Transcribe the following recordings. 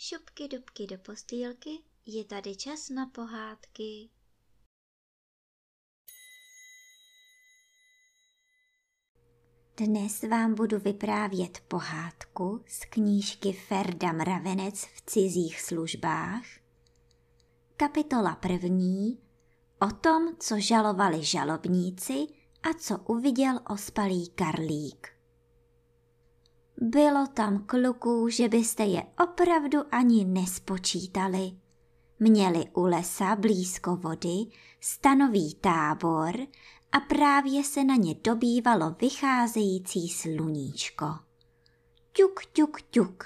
dubky, dubky do postýlky, je tady čas na pohádky. Dnes vám budu vyprávět pohádku z knížky Ferda Mravenec v cizích službách. Kapitola první o tom, co žalovali žalobníci a co uviděl ospalý karlík. Bylo tam kluků, že byste je opravdu ani nespočítali. Měli u lesa blízko vody stanový tábor a právě se na ně dobývalo vycházející sluníčko. Tuk, tuk, tuk.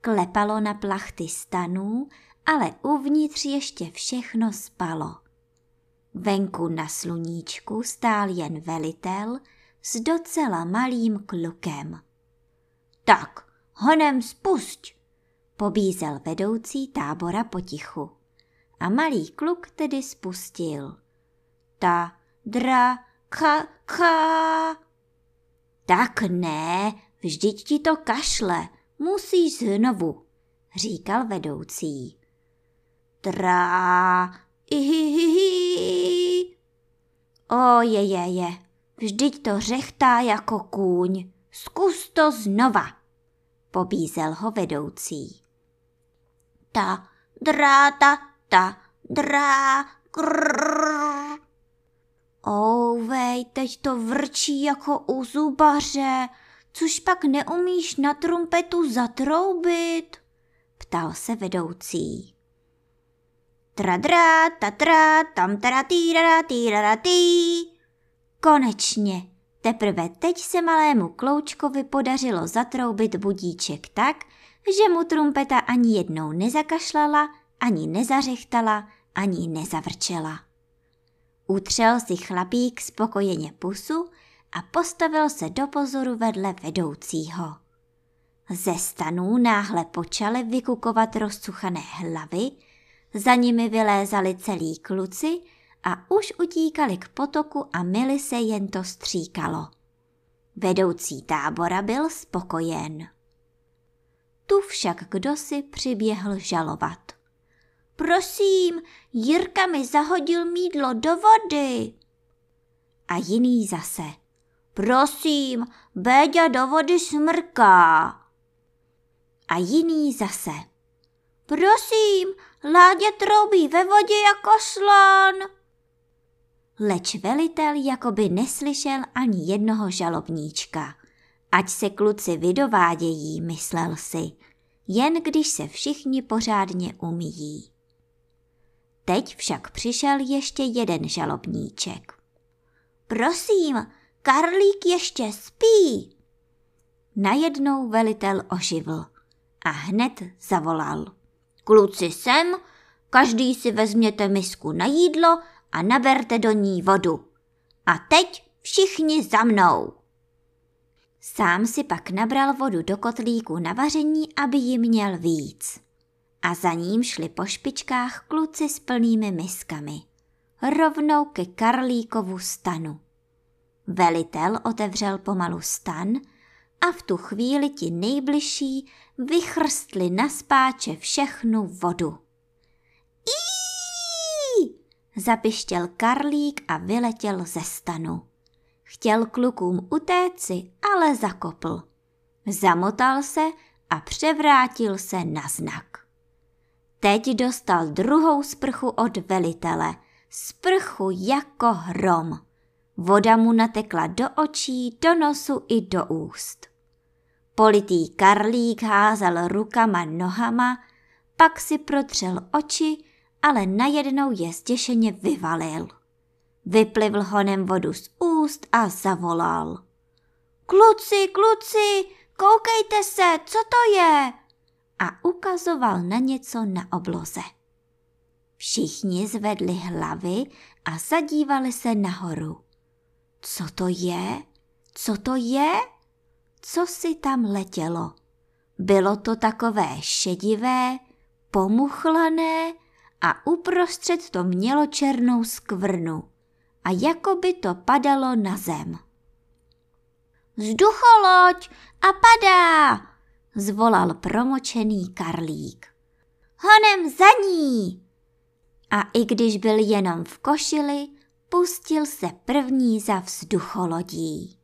Klepalo na plachty stanů, ale uvnitř ještě všechno spalo. Venku na sluníčku stál jen velitel s docela malým klukem. Tak, honem spusť, pobízel vedoucí tábora potichu. A malý kluk tedy spustil. Ta, dra, ka, ka. Tak ne, vždyť ti to kašle, musíš znovu, říkal vedoucí. Trá, ihihihi. O je, je, je, vždyť to řechtá jako kůň. Zkus to znova, pobízel ho vedoucí. Ta, drá, ta, ta, drá, krrrr. Ouvej, teď to vrčí jako u zubaře, což pak neumíš na trumpetu zatroubit, ptal se vedoucí. Tradra, tatra, tam tara, týrara, týrara, tý. Konečně, Teprve teď se malému kloučkovi podařilo zatroubit budíček tak, že mu trumpeta ani jednou nezakašlala, ani nezařechtala, ani nezavrčela. Utřel si chlapík spokojeně pusu a postavil se do pozoru vedle vedoucího. Ze stanů náhle počaly vykukovat rozcuchané hlavy, za nimi vylézali celí kluci a už utíkali k potoku a mili se jen to stříkalo. Vedoucí tábora byl spokojen. Tu však kdo si přiběhl žalovat. Prosím, Jirka mi zahodil mídlo do vody. A jiný zase. Prosím, Béďa do vody smrká. A jiný zase. Prosím, Ládě troubí ve vodě jako slon leč velitel jakoby neslyšel ani jednoho žalobníčka. Ať se kluci vydovádějí, myslel si, jen když se všichni pořádně umíjí. Teď však přišel ještě jeden žalobníček. Prosím, Karlík ještě spí. Najednou velitel oživl a hned zavolal. Kluci sem, každý si vezměte misku na jídlo a naberte do ní vodu. A teď všichni za mnou. Sám si pak nabral vodu do kotlíku na vaření, aby ji měl víc. A za ním šli po špičkách kluci s plnými miskami. Rovnou ke Karlíkovu stanu. Velitel otevřel pomalu stan a v tu chvíli ti nejbližší vychrstli na spáče všechnu vodu zapištěl karlík a vyletěl ze stanu. Chtěl klukům utéci, ale zakopl. Zamotal se a převrátil se na znak. Teď dostal druhou sprchu od velitele, sprchu jako hrom. Voda mu natekla do očí, do nosu i do úst. Politý karlík házel rukama nohama, pak si protřel oči ale najednou je zděšeně vyvalil. Vyplivl honem vodu z úst a zavolal. Kluci, kluci, koukejte se, co to je? A ukazoval na něco na obloze. Všichni zvedli hlavy a zadívali se nahoru. Co to je? Co to je? Co si tam letělo? Bylo to takové šedivé, pomuchlané, a uprostřed to mělo černou skvrnu a jako by to padalo na zem. Vzducholoď a padá, zvolal promočený karlík. honem za ní. A i když byl jenom v košili, pustil se první za vzducholodí.